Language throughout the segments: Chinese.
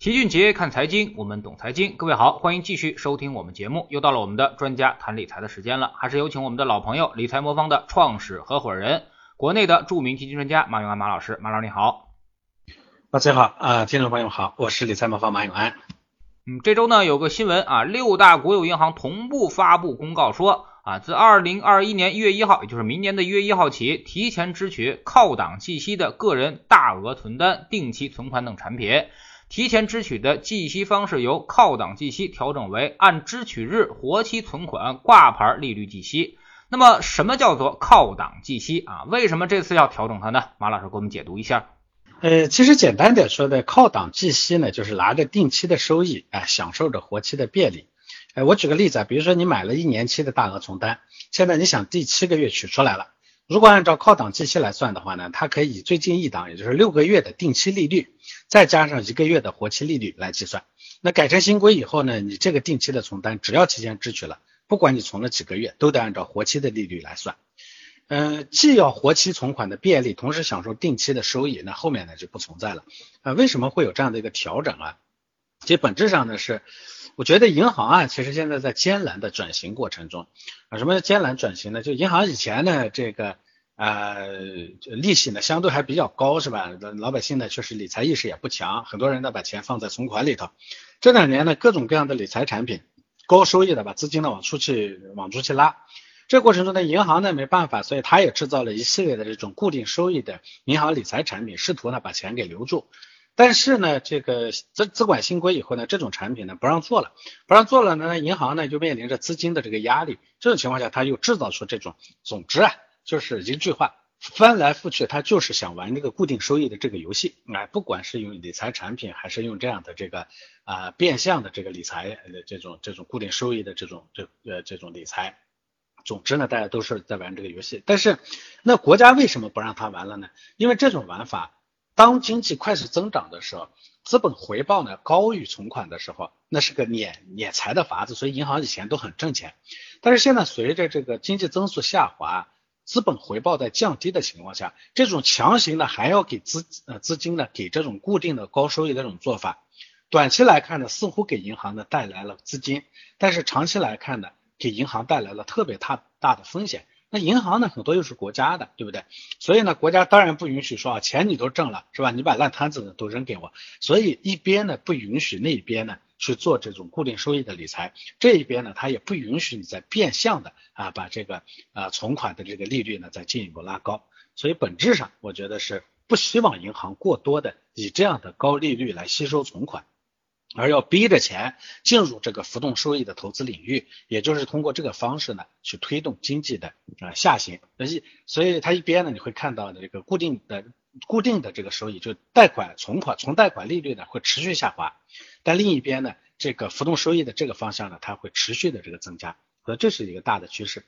齐俊杰看财经，我们懂财经。各位好，欢迎继续收听我们节目。又到了我们的专家谈理财的时间了，还是有请我们的老朋友理财魔方的创始合伙人，国内的著名基金专家马永安马老师。马老师你好，大家好啊，听众朋友好，我是理财魔方马永安。嗯，这周呢有个新闻啊，六大国有银行同步发布公告说啊，自二零二一年一月一号，也就是明年的一月一号起，提前支取靠档计息的个人大额存单、定期存款等产品。提前支取的计息方式由靠档计息调整为按支取日活期存款挂牌利率计息。那么，什么叫做靠档计息啊？为什么这次要调整它呢？马老师给我们解读一下。呃，其实简单点说的，靠档计息呢，就是拿着定期的收益，啊，享受着活期的便利。呃，我举个例子啊，比如说你买了一年期的大额存单，现在你想第七个月取出来了。如果按照靠档计息来算的话呢，它可以以最近一档，也就是六个月的定期利率，再加上一个月的活期利率来计算。那改成新规以后呢，你这个定期的存单只要提前支取了，不管你存了几个月，都得按照活期的利率来算。嗯，既要活期存款的便利，同时享受定期的收益，那后面呢就不存在了。啊，为什么会有这样的一个调整啊？其实本质上呢是。我觉得银行啊，其实现在在艰难的转型过程中啊，什么叫艰难转型呢？就银行以前呢，这个呃利息呢相对还比较高，是吧？老百姓呢确实理财意识也不强，很多人呢把钱放在存款里头。这两年呢，各种各样的理财产品，高收益的把资金呢往出去往出去拉。这过程中呢，银行呢没办法，所以他也制造了一系列的这种固定收益的银行理财产品，试图呢把钱给留住。但是呢，这个资资管新规以后呢，这种产品呢不让做了，不让做了呢，银行呢就面临着资金的这个压力。这种情况下，他又制造出这种，总之啊，就是一句话，翻来覆去，他就是想玩这个固定收益的这个游戏。哎，不管是用理财产品，还是用这样的这个啊变相的这个理财的这种这种固定收益的这种这呃这种理财，总之呢，大家都是在玩这个游戏。但是，那国家为什么不让他玩了呢？因为这种玩法。当经济快速增长的时候，资本回报呢高于存款的时候，那是个敛敛财的法子，所以银行以前都很挣钱。但是现在随着这个经济增速下滑，资本回报在降低的情况下，这种强行的还要给资呃资金呢给这种固定的高收益的这种做法，短期来看呢似乎给银行呢带来了资金，但是长期来看呢给银行带来了特别大大的风险。那银行呢，很多又是国家的，对不对？所以呢，国家当然不允许说啊，钱你都挣了，是吧？你把烂摊子呢都扔给我。所以一边呢不允许那边呢去做这种固定收益的理财，这一边呢它也不允许你在变相的啊把这个啊存款的这个利率呢再进一步拉高。所以本质上我觉得是不希望银行过多的以这样的高利率来吸收存款。而要逼着钱进入这个浮动收益的投资领域，也就是通过这个方式呢，去推动经济的啊下行。所以，所以它一边呢，你会看到的这个固定的固定的这个收益，就贷款存款存贷款利率呢会持续下滑，但另一边呢，这个浮动收益的这个方向呢，它会持续的这个增加，所以这是一个大的趋势。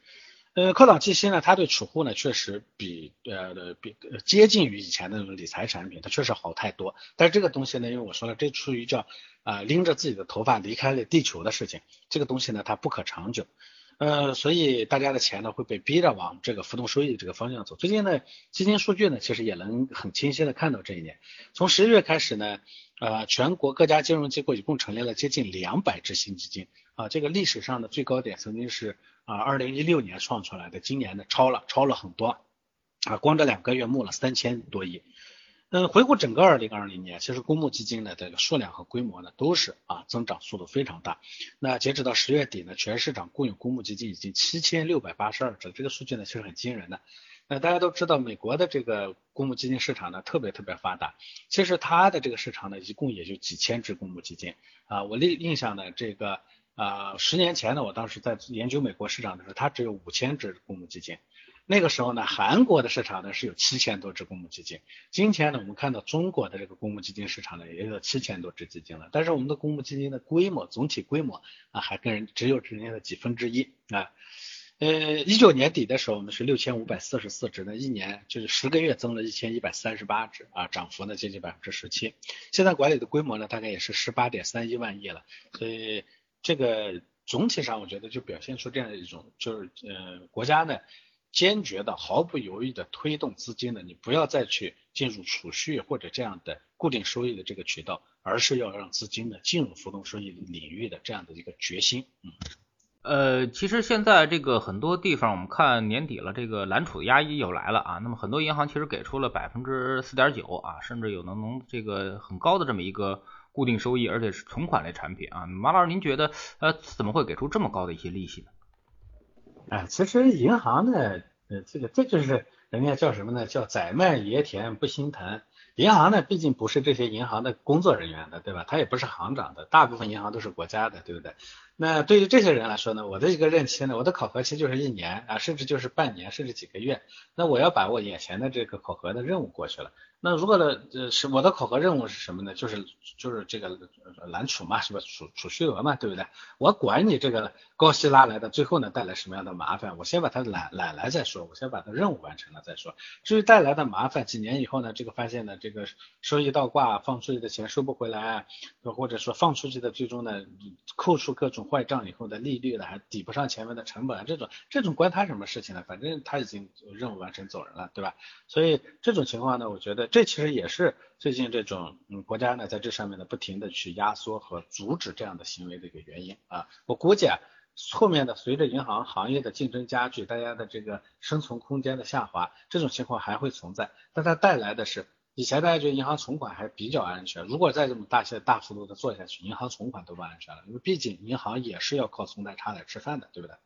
呃，靠档计息呢，它对储户呢确实比呃比接近于以前的那种理财产品，它确实好太多。但是这个东西呢，因为我说了，这出于叫啊拎着自己的头发离开了地球的事情，这个东西呢它不可长久，呃，所以大家的钱呢会被逼着往这个浮动收益这个方向走。最近呢，基金数据呢其实也能很清晰的看到这一点。从十一月开始呢，呃，全国各家金融机构一共成立了接近两百只新基金啊，这个历史上的最高点曾经是。啊，二零一六年创出来的，今年呢超了，超了很多，啊，光这两个月募了三千多亿。嗯，回顾整个二零二零年，其实公募基金的这个数量和规模呢都是啊增长速度非常大。那截止到十月底呢，全市场共有公募基金已经七千六百八十二只，这个数据呢其实很惊人的。那大家都知道，美国的这个公募基金市场呢特别特别发达，其实它的这个市场呢一共也就几千只公募基金啊，我印印象呢这个。啊，十年前呢，我当时在研究美国市场的时候，它只有五千只公募基金。那个时候呢，韩国的市场呢是有七千多只公募基金。今天呢，我们看到中国的这个公募基金市场呢也有七千多只基金了。但是我们的公募基金的规模，总体规模啊，还跟人只有人家的几分之一啊。呃，一九年底的时候，我们是六千五百四十四只，那一年就是十个月增了一千一百三十八只啊，涨幅呢接近百分之十七。现在管理的规模呢，大概也是十八点三一万亿了，所以。这个总体上，我觉得就表现出这样的一种，就是呃，国家呢坚决的、毫不犹豫的推动资金呢，你不要再去进入储蓄或者这样的固定收益的这个渠道，而是要让资金呢进入浮动收益领域的这样的一个决心。嗯，呃，其实现在这个很多地方，我们看年底了，这个蓝储压抑又来了啊。那么很多银行其实给出了百分之四点九啊，甚至有能能这个很高的这么一个固定收益，而且是存款类产品啊。马老师，您觉得呃怎么会给出这么高的一些利息呢？哎，其实银行呢，呃，这个这就是人家叫什么呢？叫宰卖爷田不心疼。银行呢，毕竟不是这些银行的工作人员的，对吧？他也不是行长的，大部分银行都是国家的，对不对？那对于这些人来说呢，我的一个任期呢，我的考核期就是一年啊，甚至就是半年，甚至几个月。那我要把我眼前的这个考核的任务过去了。那如果呢，呃，是我的考核任务是什么呢？就是就是这个揽储嘛，是吧？储储蓄额嘛，对不对？我管你这个高息拉来的，最后呢带来什么样的麻烦，我先把它揽揽来再说，我先把它任务完成了再说。至于带来的麻烦，几年以后呢，这个发现呢，这个收益倒挂，放出去的钱收不回来，或者说放出去的最终呢，扣除各种坏账以后的利率呢，还抵不上前面的成本，这种这种关他什么事情呢？反正他已经任务完成走人了，对吧？所以这种情况呢，我觉得。这其实也是最近这种嗯国家呢在这上面呢不停的去压缩和阻止这样的行为的一个原因啊，我估计啊后面的随着银行行业的竞争加剧，大家的这个生存空间的下滑，这种情况还会存在，但它带来的是以前大家觉得银行存款还比较安全，如果再这么大些大幅度的做下去，银行存款都不安全了，因为毕竟银行也是要靠存贷差来吃饭的，对不对？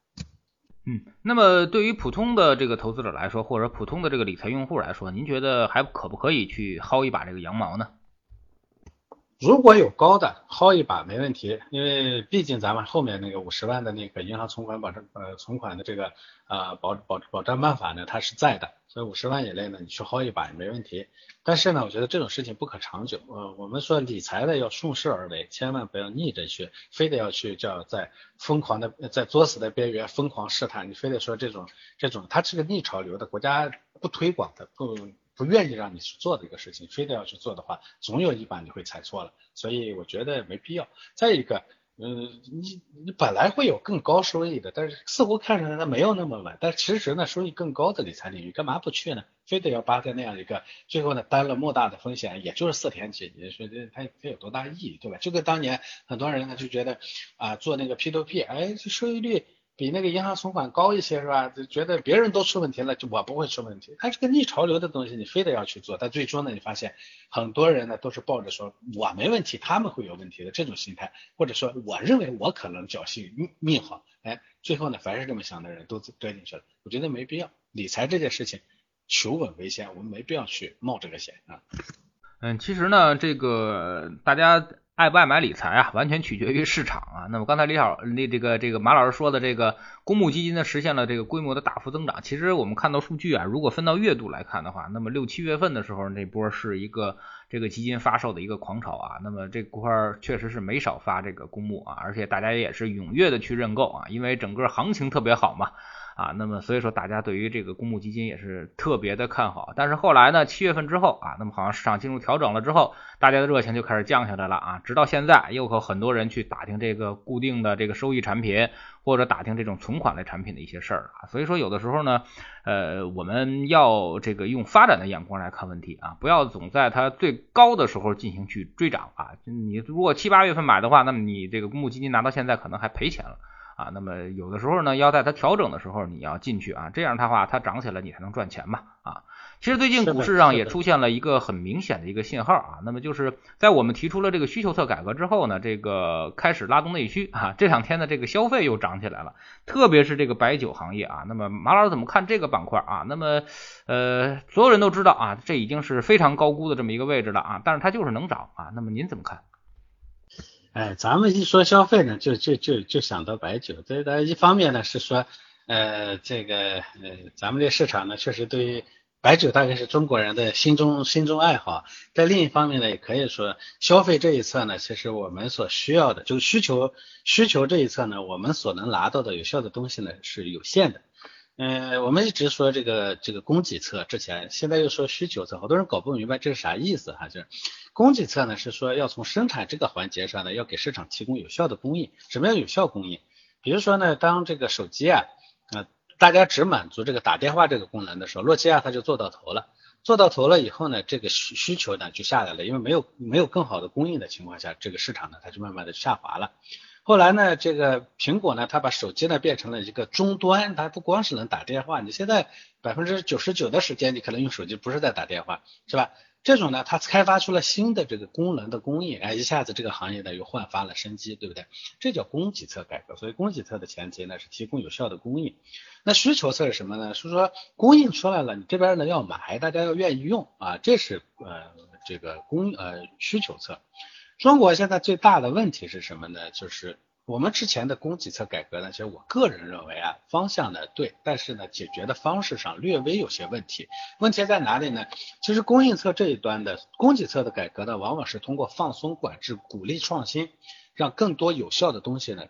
嗯，那么对于普通的这个投资者来说，或者普通的这个理财用户来说，您觉得还可不可以去薅一把这个羊毛呢？如果有高的薅一把没问题，因为毕竟咱们后面那个五十万的那个银行存款保证呃存款的这个呃保保保障办法呢，它是在的。所以五十万以内呢，你去薅一把也没问题。但是呢，我觉得这种事情不可长久。呃，我们说理财的要顺势而为，千万不要逆着去，非得要去叫在疯狂的在作死的边缘疯狂试探。你非得说这种这种，它是个逆潮流的，国家不推广的，不不愿意让你去做的一个事情，非得要去做的话，总有一把你会踩错了。所以我觉得没必要。再一个。嗯，你你本来会有更高收益的，但是似乎看上去它没有那么稳，但其实呢，收益更高的理财领域，干嘛不去呢？非得要扒在那样一个，最后呢担了莫大的风险，也就是四天期，你说这它它有多大意义，对吧？就跟当年很多人呢就觉得啊做那个 P to P，哎，这收益率。比那个银行存款高一些是吧？就觉得别人都出问题了，就我不会出问题。它是个逆潮流的东西，你非得要去做，但最终呢，你发现很多人呢都是抱着说我没问题，他们会有问题的这种心态，或者说我认为我可能侥幸命命好，哎，最后呢，凡是这么想的人都栽进去了。我觉得没必要，理财这件事情求稳为先，我们没必要去冒这个险啊。嗯，其实呢，这个大家。爱不爱买理财啊，完全取决于市场啊。那么刚才李老那这个这个马老师说的这个公募基金呢，实现了这个规模的大幅增长。其实我们看到数据啊，如果分到月度来看的话，那么六七月份的时候那波是一个这个基金发售的一个狂潮啊。那么这块确实是没少发这个公募啊，而且大家也是踊跃的去认购啊，因为整个行情特别好嘛。啊，那么所以说大家对于这个公募基金也是特别的看好，但是后来呢，七月份之后啊，那么好像市场进入调整了之后，大家的热情就开始降下来了啊，直到现在又和很多人去打听这个固定的这个收益产品，或者打听这种存款类产品的一些事儿啊，所以说有的时候呢，呃，我们要这个用发展的眼光来看问题啊，不要总在它最高的时候进行去追涨啊，你如果七八月份买的话，那么你这个公募基金拿到现在可能还赔钱了。啊，那么有的时候呢，要在它调整的时候你要进去啊，这样的话它涨起来你才能赚钱嘛啊。其实最近股市上也出现了一个很明显的一个信号啊，那么就是在我们提出了这个需求侧改革之后呢，这个开始拉动内需啊，这两天的这个消费又涨起来了，特别是这个白酒行业啊。那么马老师怎么看这个板块啊？那么呃，所有人都知道啊，这已经是非常高估的这么一个位置了啊，但是它就是能涨啊。那么您怎么看？哎，咱们一说消费呢，就就就就想到白酒。这个一方面呢是说，呃，这个呃，咱们这市场呢确实对于白酒大概是中国人的心中心中爱好。在另一方面呢，也可以说消费这一侧呢，其实我们所需要的，就需求需求这一侧呢，我们所能拿到的有效的东西呢是有限的。嗯，我们一直说这个这个供给侧，之前现在又说需求侧，好多人搞不明白这是啥意思哈，就是。供给侧呢是说要从生产这个环节上呢，要给市场提供有效的供应。什么叫有效供应？比如说呢，当这个手机啊，呃，大家只满足这个打电话这个功能的时候，诺基亚它就做到头了。做到头了以后呢，这个需需求呢就下来了，因为没有没有更好的供应的情况下，这个市场呢它就慢慢的下滑了。后来呢，这个苹果呢，它把手机呢变成了一个终端，它不光是能打电话，你现在百分之九十九的时间你可能用手机不是在打电话，是吧？这种呢，它开发出了新的这个功能的供应，哎，一下子这个行业呢又焕发了生机，对不对？这叫供给侧改革。所以供给侧的前提呢是提供有效的供应。那需求侧是什么呢？是说供应出来了，你这边呢要买，大家要愿意用啊，这是呃这个供呃需求侧。中国现在最大的问题是什么呢？就是我们之前的供给侧改革呢，其实我个人认为啊，方向呢对，但是呢，解决的方式上略微有些问题。问题在哪里呢？其实供应侧这一端的供给侧的改革呢，往往是通过放松管制、鼓励创新，让更多有效的东西呢。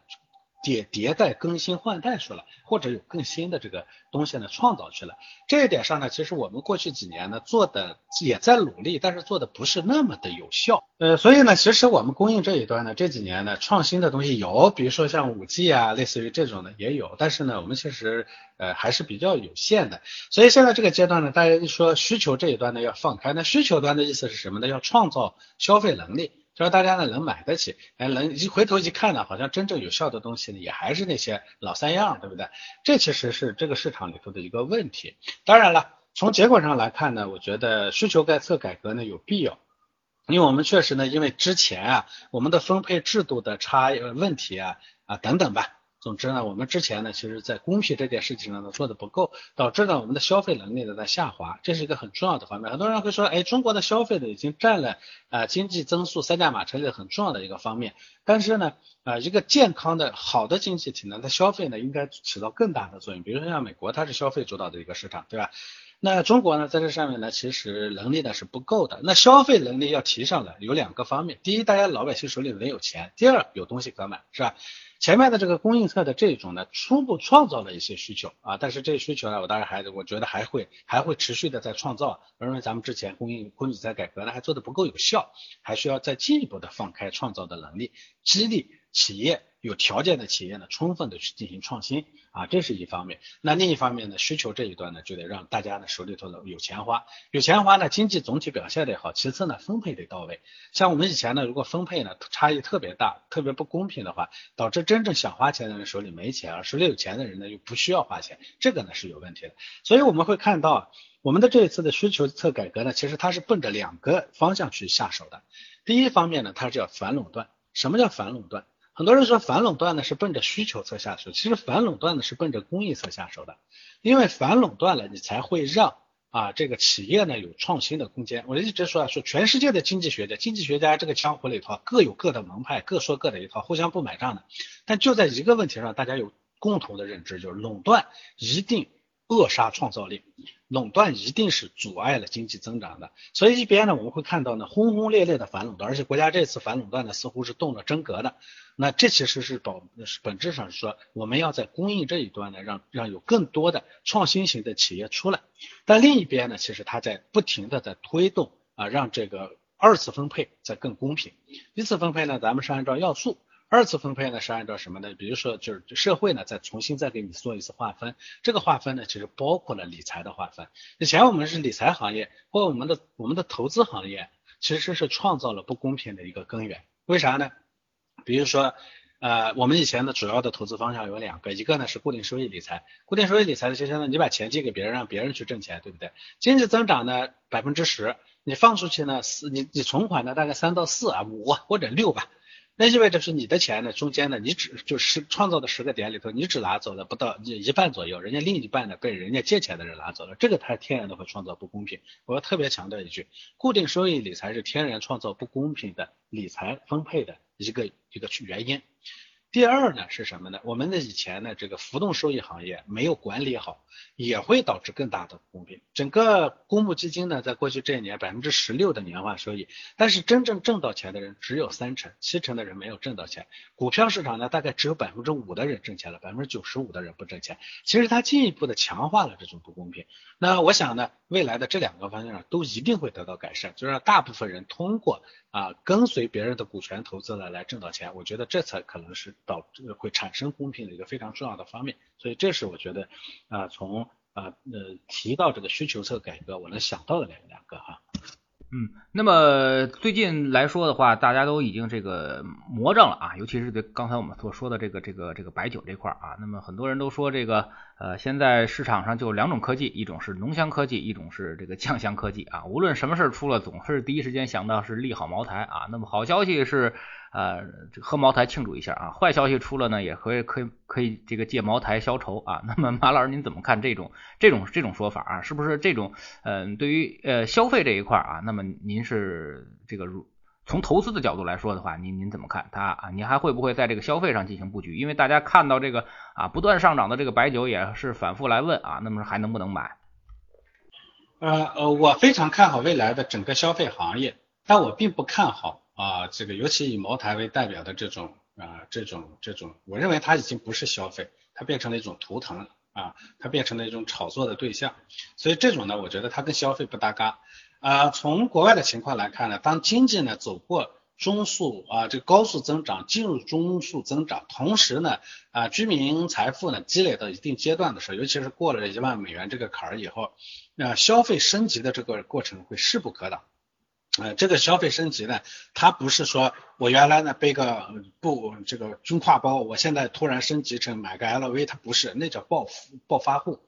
迭迭代更新换代出来，或者有更新的这个东西呢创造出来。这一点上呢，其实我们过去几年呢做的也在努力，但是做的不是那么的有效。呃，所以呢，其实我们供应这一端呢，这几年呢创新的东西有，比如说像五 G 啊，类似于这种的也有，但是呢，我们其实呃还是比较有限的。所以现在这个阶段呢，大家一说需求这一端呢要放开，那需求端的意思是什么呢？要创造消费能力。就是大家呢能买得起，哎，能一回头一看呢，好像真正有效的东西呢，也还是那些老三样，对不对？这其实是这个市场里头的一个问题。当然了，从结果上来看呢，我觉得需求改策改革呢有必要，因为我们确实呢，因为之前啊，我们的分配制度的差问题啊啊等等吧。总之呢，我们之前呢，其实在公平这件事情上呢做的不够，导致呢我们的消费能力呢在下滑，这是一个很重要的方面。很多人会说，哎，中国的消费呢已经占了啊经济增速三驾马车里很重要的一个方面。但是呢，啊一个健康的好的经济体呢，它消费呢应该起到更大的作用。比如说像美国，它是消费主导的一个市场，对吧？那中国呢，在这上面呢，其实能力呢是不够的。那消费能力要提上来，有两个方面：第一，大家老百姓手里能有钱；第二，有东西可买，是吧？前面的这个供应侧的这种呢，初步创造了一些需求啊，但是这些需求呢，我当然还我觉得还会还会持续的在创造。我认为咱们之前供应供给侧改革呢还做的不够有效，还需要再进一步的放开创造的能力，激励企业。有条件的企业呢，充分的去进行创新啊，这是一方面。那另一方面呢，需求这一端呢，就得让大家呢手里头呢有钱花，有钱花呢，经济总体表现得好。其次呢，分配得到位。像我们以前呢，如果分配呢差异特别大，特别不公平的话，导致真正想花钱的人手里没钱，而手里有钱的人呢又不需要花钱，这个呢是有问题的。所以我们会看到，我们的这一次的需求侧改革呢，其实它是奔着两个方向去下手的。第一方面呢，它是叫反垄断。什么叫反垄断？很多人说反垄断呢是奔着需求侧下手，其实反垄断呢是奔着公益侧下手的，因为反垄断了，你才会让啊这个企业呢有创新的空间。我一直说啊，说全世界的经济学家，经济学家这个江湖里头各有各的门派，各说各的一套，互相不买账的。但就在一个问题上，大家有共同的认知，就是垄断一定。扼杀创造力，垄断一定是阻碍了经济增长的。所以一边呢，我们会看到呢轰轰烈烈的反垄断，而且国家这次反垄断呢似乎是动了真格的。那这其实是保本质上是说，我们要在供应这一端呢，让让有更多的创新型的企业出来。但另一边呢，其实它在不停的在推动啊，让这个二次分配在更公平。一次分配呢，咱们是按照要素。二次分配呢是按照什么呢？比如说就是社会呢再重新再给你做一次划分，这个划分呢其实包括了理财的划分。以前我们是理财行业或我们的我们的投资行业，其实是创造了不公平的一个根源。为啥呢？比如说呃我们以前的主要的投资方向有两个，一个呢是固定收益理财，固定收益理财的就相当于你把钱借给别人，让别人去挣钱，对不对？经济增长呢百分之十，你放出去呢四，你你存款呢大概三到四啊五或者六吧。那意味着是你的钱呢，中间呢，你只就是创造的十个点里头，你只拿走了不到一半左右，人家另一半呢被人家借钱的人拿走了，这个它天然的会创造不公平。我要特别强调一句，固定收益理财是天然创造不公平的理财分配的一个一个原因。第二呢是什么呢？我们的以前呢这个浮动收益行业没有管理好，也会导致更大的不公平。整个公募基金呢，在过去这一年百分之十六的年化收益，但是真正挣到钱的人只有三成，七成的人没有挣到钱。股票市场呢，大概只有百分之五的人挣钱了，百分之九十五的人不挣钱。其实它进一步的强化了这种不公平。那我想呢，未来的这两个方向都一定会得到改善，就让大部分人通过啊跟随别人的股权投资来来挣到钱。我觉得这才可能是。导致会产生公平的一个非常重要的方面，所以这是我觉得啊从呃呃提到这个需求侧改革，我能想到的两两个哈。嗯，那么最近来说的话，大家都已经这个魔怔了啊，尤其是对刚才我们所说的这个这个这个白酒这块啊，那么很多人都说这个呃，现在市场上就两种科技，一种是浓香科技，一种是这个酱香科技啊。无论什么事出了，总是第一时间想到是利好茅台啊。那么好消息是。呃，喝茅台庆祝一下啊！坏消息出了呢，也可以可以可以这个借茅台消愁啊。那么马老师您怎么看这种这种这种说法啊？是不是这种嗯，对于呃消费这一块啊，那么您是这个如从投资的角度来说的话，您您怎么看它啊？您还会不会在这个消费上进行布局？因为大家看到这个啊不断上涨的这个白酒，也是反复来问啊，那么还能不能买？呃呃，我非常看好未来的整个消费行业，但我并不看好。啊，这个尤其以茅台为代表的这种啊，这种这种，我认为它已经不是消费，它变成了一种图腾啊，它变成了一种炒作的对象，所以这种呢，我觉得它跟消费不搭嘎啊。从国外的情况来看呢，当经济呢走过中速啊，这个高速增长，进入中速增长，同时呢啊，居民财富呢积累到一定阶段的时候，尤其是过了一万美元这个坎儿以后，那消费升级的这个过程会势不可挡。呃，这个消费升级呢，它不是说我原来呢背个不这个军挎包，我现在突然升级成买个 LV，它不是，那叫暴富暴发户。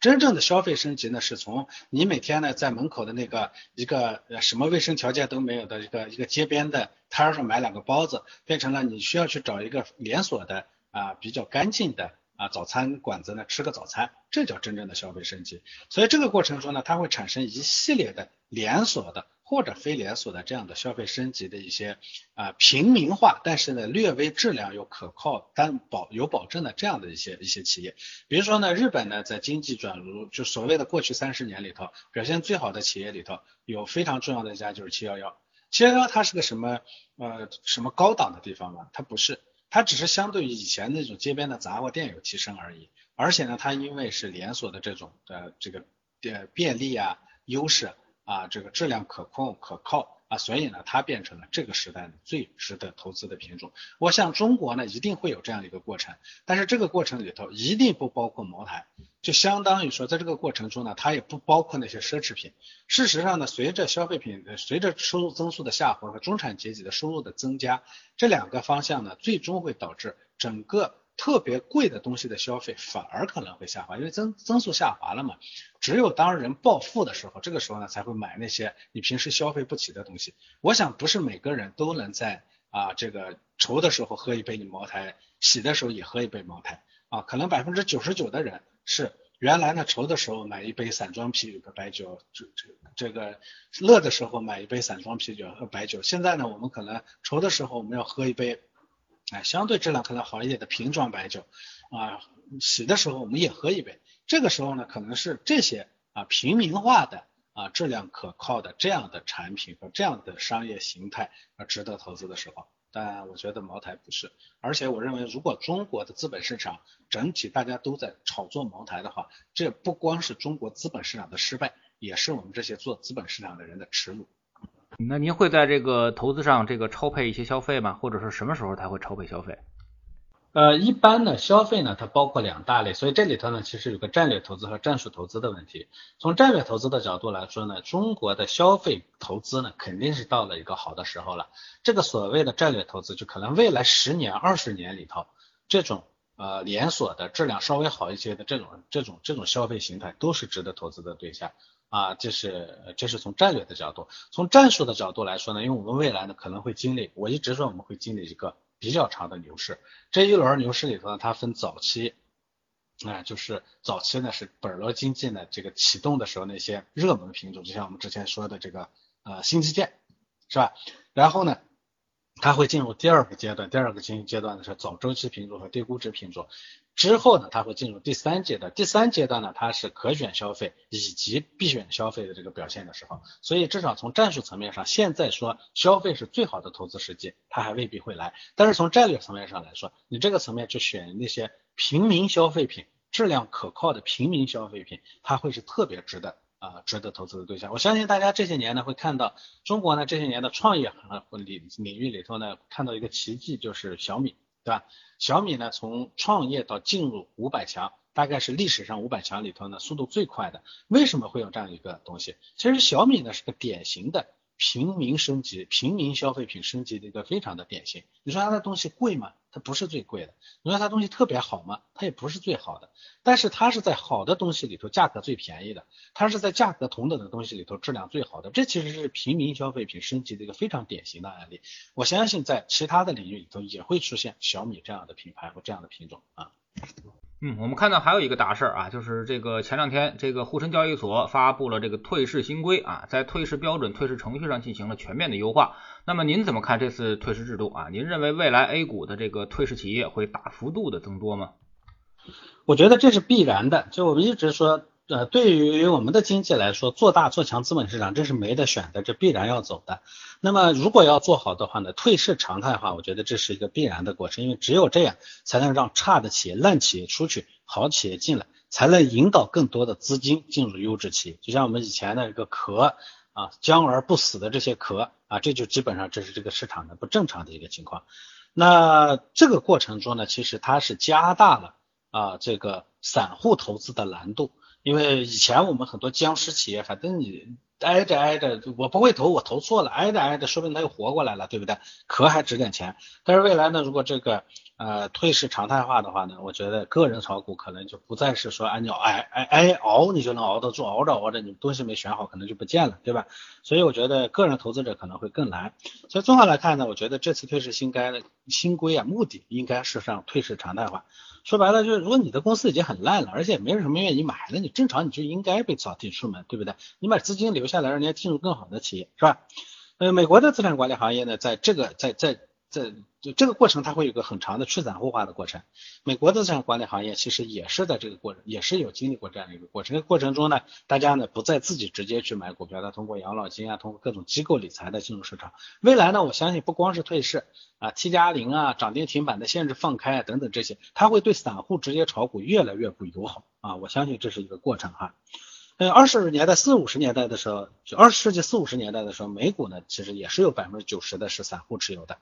真正的消费升级呢，是从你每天呢在门口的那个一个什么卫生条件都没有的一个一个街边的摊上买两个包子，变成了你需要去找一个连锁的啊比较干净的啊早餐馆子呢吃个早餐，这叫真正的消费升级。所以这个过程中呢，它会产生一系列的连锁的。或者非连锁的这样的消费升级的一些啊平民化，但是呢略微质量又可靠、担保有保证的这样的一些一些企业，比如说呢日本呢在经济转入就所谓的过去三十年里头表现最好的企业里头有非常重要的一家就是七幺幺，七幺幺它是个什么呃什么高档的地方吗？它不是，它只是相对于以前那种街边的杂货店有提升而已，而且呢它因为是连锁的这种的这个便便利啊优势。啊，这个质量可控可靠啊，所以呢，它变成了这个时代最值得投资的品种。我想中国呢，一定会有这样一个过程，但是这个过程里头一定不包括茅台，就相当于说，在这个过程中呢，它也不包括那些奢侈品。事实上呢，随着消费品随着收入增速的下滑和中产阶级的收入的增加，这两个方向呢，最终会导致整个。特别贵的东西的消费反而可能会下滑，因为增增速下滑了嘛。只有当人暴富的时候，这个时候呢才会买那些你平时消费不起的东西。我想不是每个人都能在啊这个愁的时候喝一杯你茅台，喜的时候也喝一杯茅台啊。可能百分之九十九的人是原来呢愁的时候买一杯散装啤酒、白酒，这这这个乐的时候买一杯散装啤酒和白酒。现在呢我们可能愁的时候我们要喝一杯。哎，相对质量可能好一点的瓶装白酒啊，洗的时候我们也喝一杯。这个时候呢，可能是这些啊平民化的啊质量可靠的这样的产品和这样的商业形态啊值得投资的时候。但我觉得茅台不是，而且我认为如果中国的资本市场整体大家都在炒作茅台的话，这不光是中国资本市场的失败，也是我们这些做资本市场的人的耻辱。那您会在这个投资上这个超配一些消费吗？或者是什么时候才会超配消费？呃，一般呢，消费呢它包括两大类，所以这里头呢其实有个战略投资和战术投资的问题。从战略投资的角度来说呢，中国的消费投资呢肯定是到了一个好的时候了。这个所谓的战略投资，就可能未来十年、二十年里头，这种呃连锁的质量稍微好一些的这种这种这种消费形态都是值得投资的对象。啊，这是这是从战略的角度，从战术的角度来说呢，因为我们未来呢可能会经历，我一直说我们会经历一个比较长的牛市。这一轮牛市里头呢，它分早期，啊，就是早期呢是本轮经济呢这个启动的时候那些热门品种，就像我们之前说的这个呃新基建，是吧？然后呢。它会进入第二个阶段，第二个经济阶段呢是早周期品种和低估值品种，之后呢，它会进入第三阶段，第三阶段呢，它是可选消费以及必选消费的这个表现的时候，所以至少从战术层面上，现在说消费是最好的投资时机，它还未必会来，但是从战略层面上来说，你这个层面就选那些平民消费品，质量可靠的平民消费品，它会是特别值得。啊，值得投资的对象，我相信大家这些年呢会看到中国呢这些年的创业领领域里头呢看到一个奇迹，就是小米，对吧？小米呢从创业到进入五百强，大概是历史上五百强里头呢速度最快的。为什么会有这样一个东西？其实小米呢是个典型的。平民升级、平民消费品升级的一个非常的典型。你说它的东西贵吗？它不是最贵的。你说它东西特别好吗？它也不是最好的。但是它是在好的东西里头价格最便宜的，它是在价格同等的东西里头质量最好的。这其实是平民消费品升级的一个非常典型的案例。我相信在其他的领域里头也会出现小米这样的品牌或这样的品种啊。嗯，我们看到还有一个大事儿啊，就是这个前两天这个沪深交易所发布了这个退市新规啊，在退市标准、退市程序上进行了全面的优化。那么您怎么看这次退市制度啊？您认为未来 A 股的这个退市企业会大幅度的增多吗？我觉得这是必然的。就我们一直说，呃，对于我们的经济来说，做大做强资本市场，这是没得选的，这必然要走的。那么如果要做好的话呢，退市常态化，我觉得这是一个必然的过程，因为只有这样才能让差的企业、烂企业出去，好企业进来，才能引导更多的资金进入优质企业。就像我们以前的一个壳啊，僵而不死的这些壳啊，这就基本上这是这个市场的不正常的一个情况。那这个过程中呢，其实它是加大了啊这个散户投资的难度，因为以前我们很多僵尸企业，反正你。挨着挨着，我不会投，我投错了，挨着挨着，说不定他又活过来了，对不对？壳还值点钱。但是未来呢，如果这个呃退市常态化的话呢，我觉得个人炒股可能就不再是说按照挨挨挨熬你就能熬得住，熬着熬着你东西没选好，可能就不见了，对吧？所以我觉得个人投资者可能会更难。所以综合来看呢，我觉得这次退市新该新规啊，目的应该是让退市常态化。说白了就是，如果你的公司已经很烂了，而且没有什么愿意买，那你正常你就应该被扫地出门，对不对？你把资金留下来，让人家进入更好的企业，是吧？呃，美国的资产管理行业呢，在这个在在。在就这个过程，它会有个很长的去散户化的过程。美国的资产管理行业其实也是在这个过程，也是有经历过这样的一个过程。这个过程中呢，大家呢不再自己直接去买股票，它通过养老金啊，通过各种机构理财的进入市场。未来呢，我相信不光是退市啊，T 加零啊，涨跌停板的限制放开啊等等这些，它会对散户直接炒股越来越不友好啊。我相信这是一个过程哈。呃，二十年代四五十年代的时候，就二十世纪四五十年代的时候，美股呢其实也是有百分之九十的是散户持有的。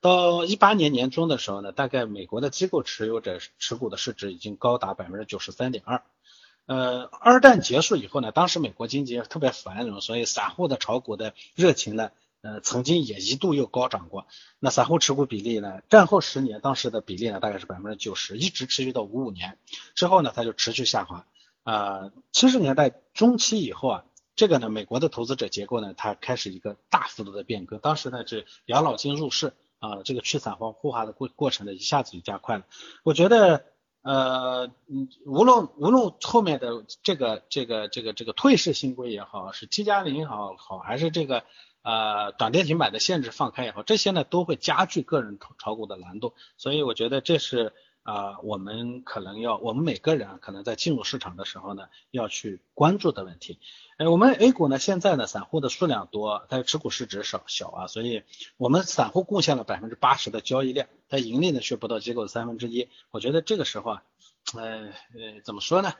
到一八年年中的时候呢，大概美国的机构持有者持股的市值已经高达百分之九十三点二。呃，二战结束以后呢，当时美国经济特别繁荣，所以散户的炒股的热情呢，呃，曾经也一度又高涨过。那散户持股比例呢，战后十年当时的比例呢，大概是百分之九十，一直持续到五五年之后呢，它就持续下滑。呃，七十年代中期以后啊。这个呢，美国的投资者结构呢，它开始一个大幅度的变革。当时呢，是养老金入市啊，这个去散户化的过过程呢，一下子就加快了。我觉得，呃，无论无论后面的这个这个这个这个退市新规也好，是 T 加零也好，好还是这个呃短跌停板的限制放开也好，这些呢都会加剧个人炒炒股的难度。所以我觉得这是。啊，我们可能要，我们每个人可能在进入市场的时候呢，要去关注的问题。哎，我们 A 股呢，现在呢，散户的数量多，但是持股市值少小啊，所以我们散户贡献了百分之八十的交易量，但盈利呢却不到机构的三分之一。我觉得这个时候啊，呃呃，怎么说呢？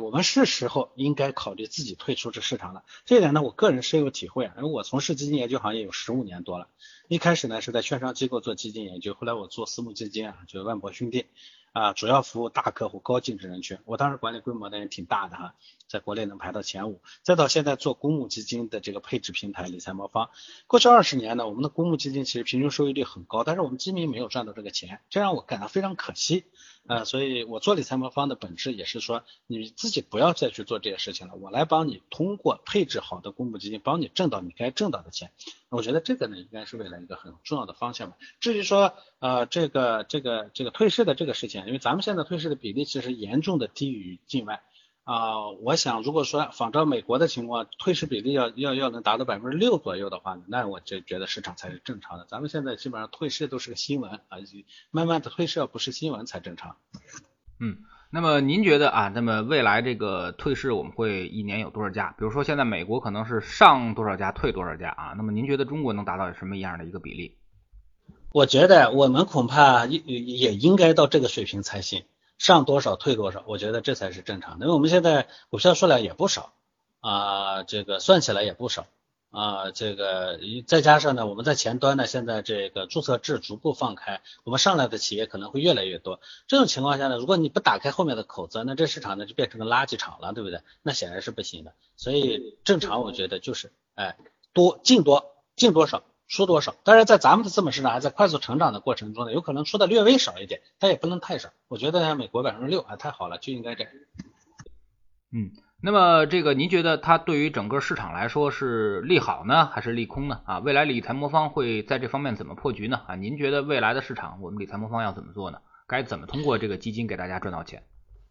我们是时候应该考虑自己退出这市场了。这一点呢，我个人深有体会啊，因为我从事基金研究行业有十五年多了。一开始呢是在券商机构做基金研究，后来我做私募基金啊，就是万博兄弟啊，主要服务大客户、高净值人群。我当时管理规模呢也挺大的哈，在国内能排到前五。再到现在做公募基金的这个配置平台理财魔方。过去二十年呢，我们的公募基金其实平均收益率很高，但是我们基民没有赚到这个钱，这让我感到非常可惜。呃，所以我做理财魔方的本质也是说，你自己不要再去做这些事情了，我来帮你通过配置好的公募基金，帮你挣到你该挣到的钱。我觉得这个呢，应该是未来一个很重要的方向吧。至于说，呃，这个这个这个退市的这个事情，因为咱们现在退市的比例其实严重的低于境外。啊，我想如果说仿照美国的情况，退市比例要要要能达到百分之六左右的话，那我就觉得市场才是正常的。咱们现在基本上退市都是个新闻啊，慢慢的退市不是新闻才正常。嗯，那么您觉得啊，那么未来这个退市我们会一年有多少家？比如说现在美国可能是上多少家退多少家啊？那么您觉得中国能达到什么样的一个比例？我觉得我们恐怕也也应该到这个水平才行。上多少退多少，我觉得这才是正常的。因为我们现在股票数量也不少啊，这个算起来也不少啊，这个再加上呢，我们在前端呢，现在这个注册制逐步放开，我们上来的企业可能会越来越多。这种情况下呢，如果你不打开后面的口子，那这市场呢就变成个垃圾场了，对不对？那显然是不行的。所以正常我觉得就是，哎，多进多进多少出多少。当然，在咱们的资本市场还在快速成长的过程中呢，有可能出的略微少一点，但也不能太少。我觉得美国百分之六啊，太好了，就应该这样。嗯。那么这个您觉得它对于整个市场来说是利好呢，还是利空呢？啊，未来理财魔方会在这方面怎么破局呢？啊，您觉得未来的市场我们理财魔方要怎么做呢？该怎么通过这个基金给大家赚到钱？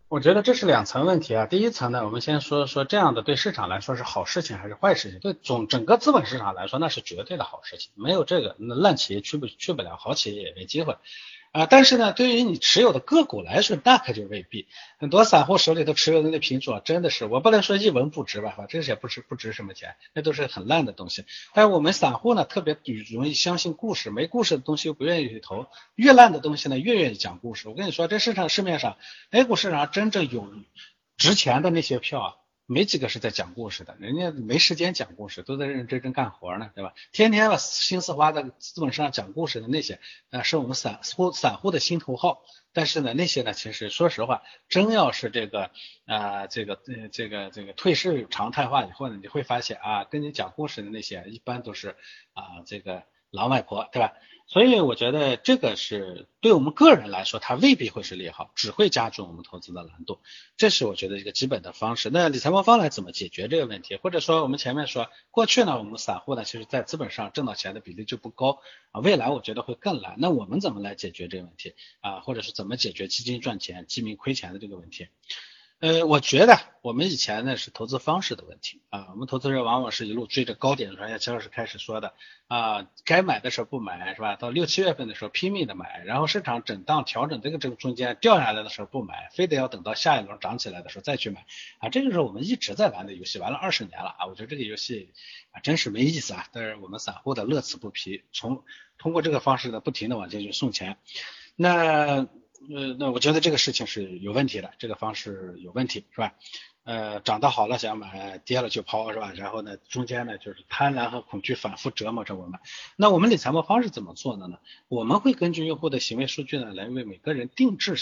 我觉得这是两层问题啊。第一层呢，我们先说说这样的对市场来说是好事情还是坏事情？对总整个资本市场来说，那是绝对的好事情，没有这个，那烂企业去不去不了，好企业也没机会。啊，但是呢，对于你持有的个股来说，那可就未必。很多散户手里头持有的那品种，真的是我不能说一文不值吧，反正也不值不值什么钱，那都是很烂的东西。但是我们散户呢，特别容易相信故事，没故事的东西又不愿意去投，越烂的东西呢，越愿意讲故事。我跟你说，这市场市面上 A 股市场上真正有值钱的那些票啊。没几个是在讲故事的，人家没时间讲故事，都在认认真真干活呢，对吧？天天把心思花在资本市场讲故事的那些，啊，是我们散户散户的心头好。但是呢，那些呢，其实说实话，真要是这个啊，这个呃，这个这个退市常态化以后呢，你会发现啊，跟你讲故事的那些，一般都是啊，这个老外婆，对吧？所以我觉得这个是对我们个人来说，它未必会是利好，只会加重我们投资的难度。这是我觉得一个基本的方式。那理财魔方来怎么解决这个问题？或者说我们前面说，过去呢，我们散户呢，其实在资本上挣到钱的比例就不高啊，未来我觉得会更难。那我们怎么来解决这个问题啊？或者是怎么解决基金赚钱、基民亏钱的这个问题？呃，我觉得我们以前呢是投资方式的问题啊，我们投资人往往是一路追着高点，像齐老师开始说的啊，该买的时候不买是吧？到六七月份的时候拼命的买，然后市场震荡调整这个这个中间掉下来的时候不买，非得要等到下一轮涨起来的时候再去买啊，这就是我们一直在玩的游戏，玩了二十年了啊，我觉得这个游戏啊真是没意思啊，但是我们散户的乐此不疲，从通过这个方式呢不停的往进去送钱，那。呃，那我觉得这个事情是有问题的，这个方式有问题，是吧？呃，涨得好了想买，跌了就抛，是吧？然后呢，中间呢就是贪婪和恐惧反复折磨着我们。那我们理财魔方是怎么做的呢？我们会根据用户的行为数据呢，来为每个人定制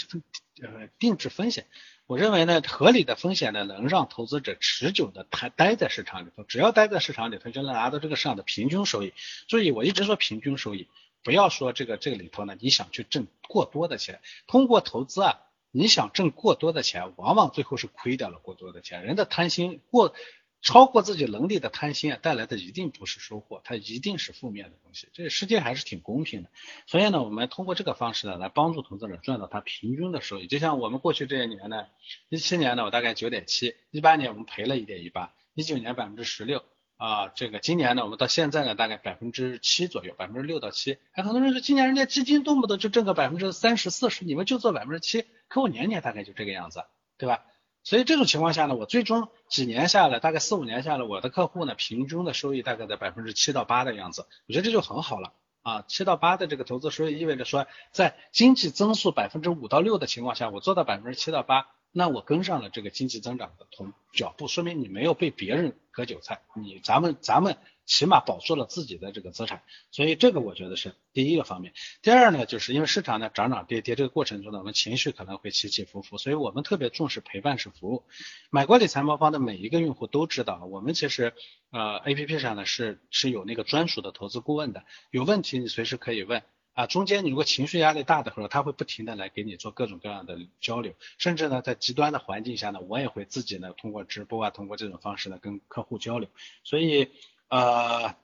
呃定制风险。我认为呢，合理的风险呢，能让投资者持久的待待在市场里头，只要待在市场里头，就能拿到这个市场的平均收益。注意，我一直说平均收益。不要说这个这个里头呢，你想去挣过多的钱，通过投资啊，你想挣过多的钱，往往最后是亏掉了过多的钱。人的贪心过超过自己能力的贪心啊，带来的一定不是收获，它一定是负面的东西。这世界还是挺公平的，所以呢，我们通过这个方式呢，来帮助投资者赚到他平均的收益。就像我们过去这些年呢，一七年呢，我大概九点七，一八年我们赔了一点一八，一九年百分之十六。啊，这个今年呢，我们到现在呢，大概百分之七左右，百分之六到七。哎，很多人说今年人家基金动不动就挣个百分之三十四十，你们就做百分之七，可我年年大概就这个样子，对吧？所以这种情况下呢，我最终几年下来，大概四五年下来，我的客户呢，平均的收益大概在百分之七到八的样子，我觉得这就很好了啊。七到八的这个投资收益意味着说，在经济增速百分之五到六的情况下，我做到百分之七到八。那我跟上了这个经济增长的同脚步，说明你没有被别人割韭菜，你咱们咱们起码保住了自己的这个资产，所以这个我觉得是第一个方面。第二呢，就是因为市场呢涨涨跌跌这个过程中呢，我们情绪可能会起起伏伏，所以我们特别重视陪伴式服务。买过理财魔方的每一个用户都知道，我们其实呃 A P P 上呢是是有那个专属的投资顾问的，有问题你随时可以问。啊，中间你如果情绪压力大的时候，他会不停的来给你做各种各样的交流，甚至呢，在极端的环境下呢，我也会自己呢通过直播啊，通过这种方式呢跟客户交流。所以，呃，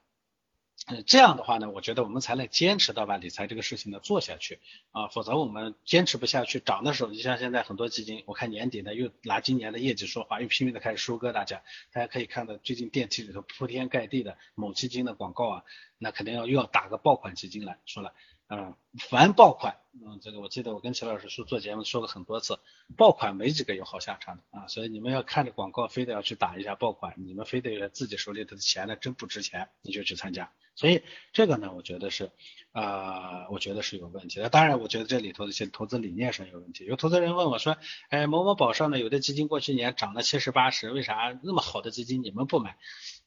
这样的话呢，我觉得我们才能坚持到把理财这个事情呢做下去啊，否则我们坚持不下去。涨的时候，你像现在很多基金，我看年底呢又拿今年的业绩说话，又拼命的开始收割大家。大家可以看到最近电梯里头铺天盖地的某基金的广告啊，那肯定要又要打个爆款基金来说了。嗯，凡爆款，嗯，这个我记得我跟齐老师说做节目说过很多次，爆款没几个有好下场的啊，所以你们要看着广告，非得要去打一下爆款，你们非得自己手里的钱呢真不值钱，你就去参加，所以这个呢，我觉得是，啊，我觉得是有问题的。当然，我觉得这里头的一些投资理念上有问题。有投资人问我说，哎，某某宝上呢有的基金过去年涨了七十八十，为啥那么好的基金你们不买？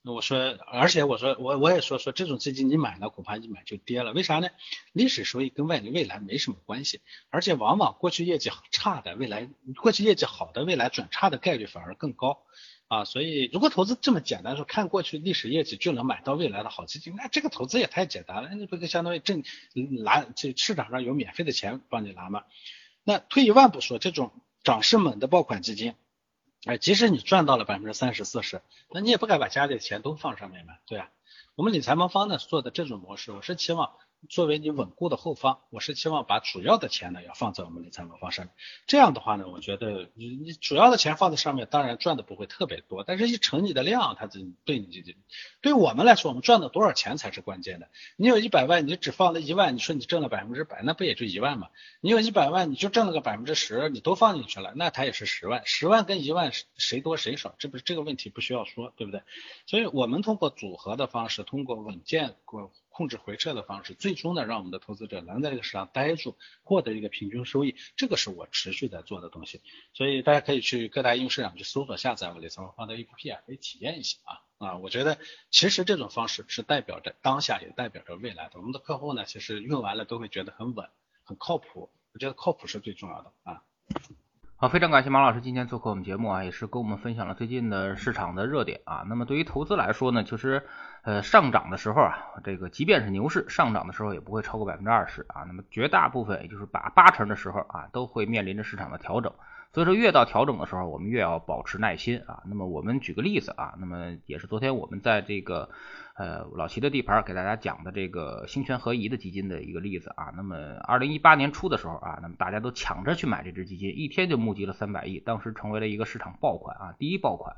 我说，而且我说，我我也说说这种基金你买了，恐怕一买就跌了。为啥呢？历史收益跟外未来没什么关系，而且往往过去业绩差的未来，过去业绩好的未来转差的概率反而更高啊。所以，如果投资这么简单，说看过去历史业绩就能买到未来的好基金，那这个投资也太简单了，那不就相当于挣拿这市场上有免费的钱帮你拿吗？那退一万步说，这种涨势猛的爆款基金。哎，即使你赚到了百分之三十四十，那你也不敢把家里的钱都放上面嘛，对吧。我们理财魔方呢做的这种模式，我是期望。作为你稳固的后方，我是希望把主要的钱呢要放在我们理财魔方上面。这样的话呢，我觉得你你主要的钱放在上面，当然赚的不会特别多，但是一乘你的量，它就对你对我们来说，我们赚了多少钱才是关键的。你有一百万，你只放了一万，你说你挣了百分之百，那不也就一万吗？你有一百万，你就挣了个百分之十，你都放进去了，那它也是十万。十万跟一万谁多谁少，这不是这个问题不需要说，对不对？所以我们通过组合的方式，通过稳健过。控制回撤的方式，最终呢，让我们的投资者能在这个市场待住，获得一个平均收益，这个是我持续在做的东西。所以大家可以去各大应用市场去搜索下载我理财魔方的 APP 啊，可以体验一下啊啊！我觉得其实这种方式是代表着当下，也代表着未来的。我们的客户呢，其实用完了都会觉得很稳，很靠谱。我觉得靠谱是最重要的啊。好，非常感谢马老师今天做客我们节目啊，也是跟我们分享了最近的市场的热点啊。那么对于投资来说呢，其实呃上涨的时候啊，这个即便是牛市上涨的时候，也不会超过百分之二十啊。那么绝大部分也就是把八成的时候啊，都会面临着市场的调整。所以说越到调整的时候，我们越要保持耐心啊。那么我们举个例子啊，那么也是昨天我们在这个呃老齐的地盘给大家讲的这个兴权合一的基金的一个例子啊。那么二零一八年初的时候啊，那么大家都抢着去买这支基金，一天就募集了三百亿，当时成为了一个市场爆款啊，第一爆款。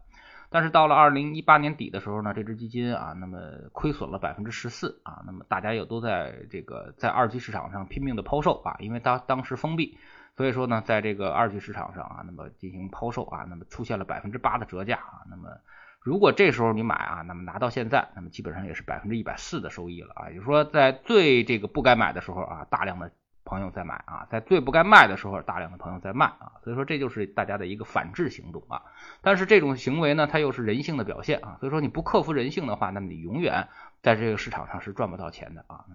但是到了二零一八年底的时候呢，这支基金啊，那么亏损了百分之十四啊，那么大家又都在这个在二级市场上拼命的抛售啊，因为它当时封闭。所以说呢，在这个二级市场上啊，那么进行抛售啊，那么出现了百分之八的折价啊，那么如果这时候你买啊，那么拿到现在，那么基本上也是百分之一百四的收益了啊。也就是说，在最这个不该买的时候啊，大量的朋友在买啊，在最不该卖的时候，大量的朋友在卖啊。所以说这就是大家的一个反制行动啊。但是这种行为呢，它又是人性的表现啊。所以说你不克服人性的话，那么你永远在这个市场上是赚不到钱的啊。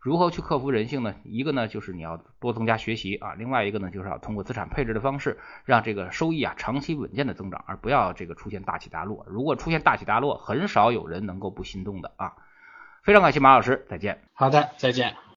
如何去克服人性呢？一个呢就是你要多增加学习啊，另外一个呢就是要通过资产配置的方式，让这个收益啊长期稳健的增长，而不要这个出现大起大落。如果出现大起大落，很少有人能够不心动的啊。非常感谢马老师，再见。好的，再见。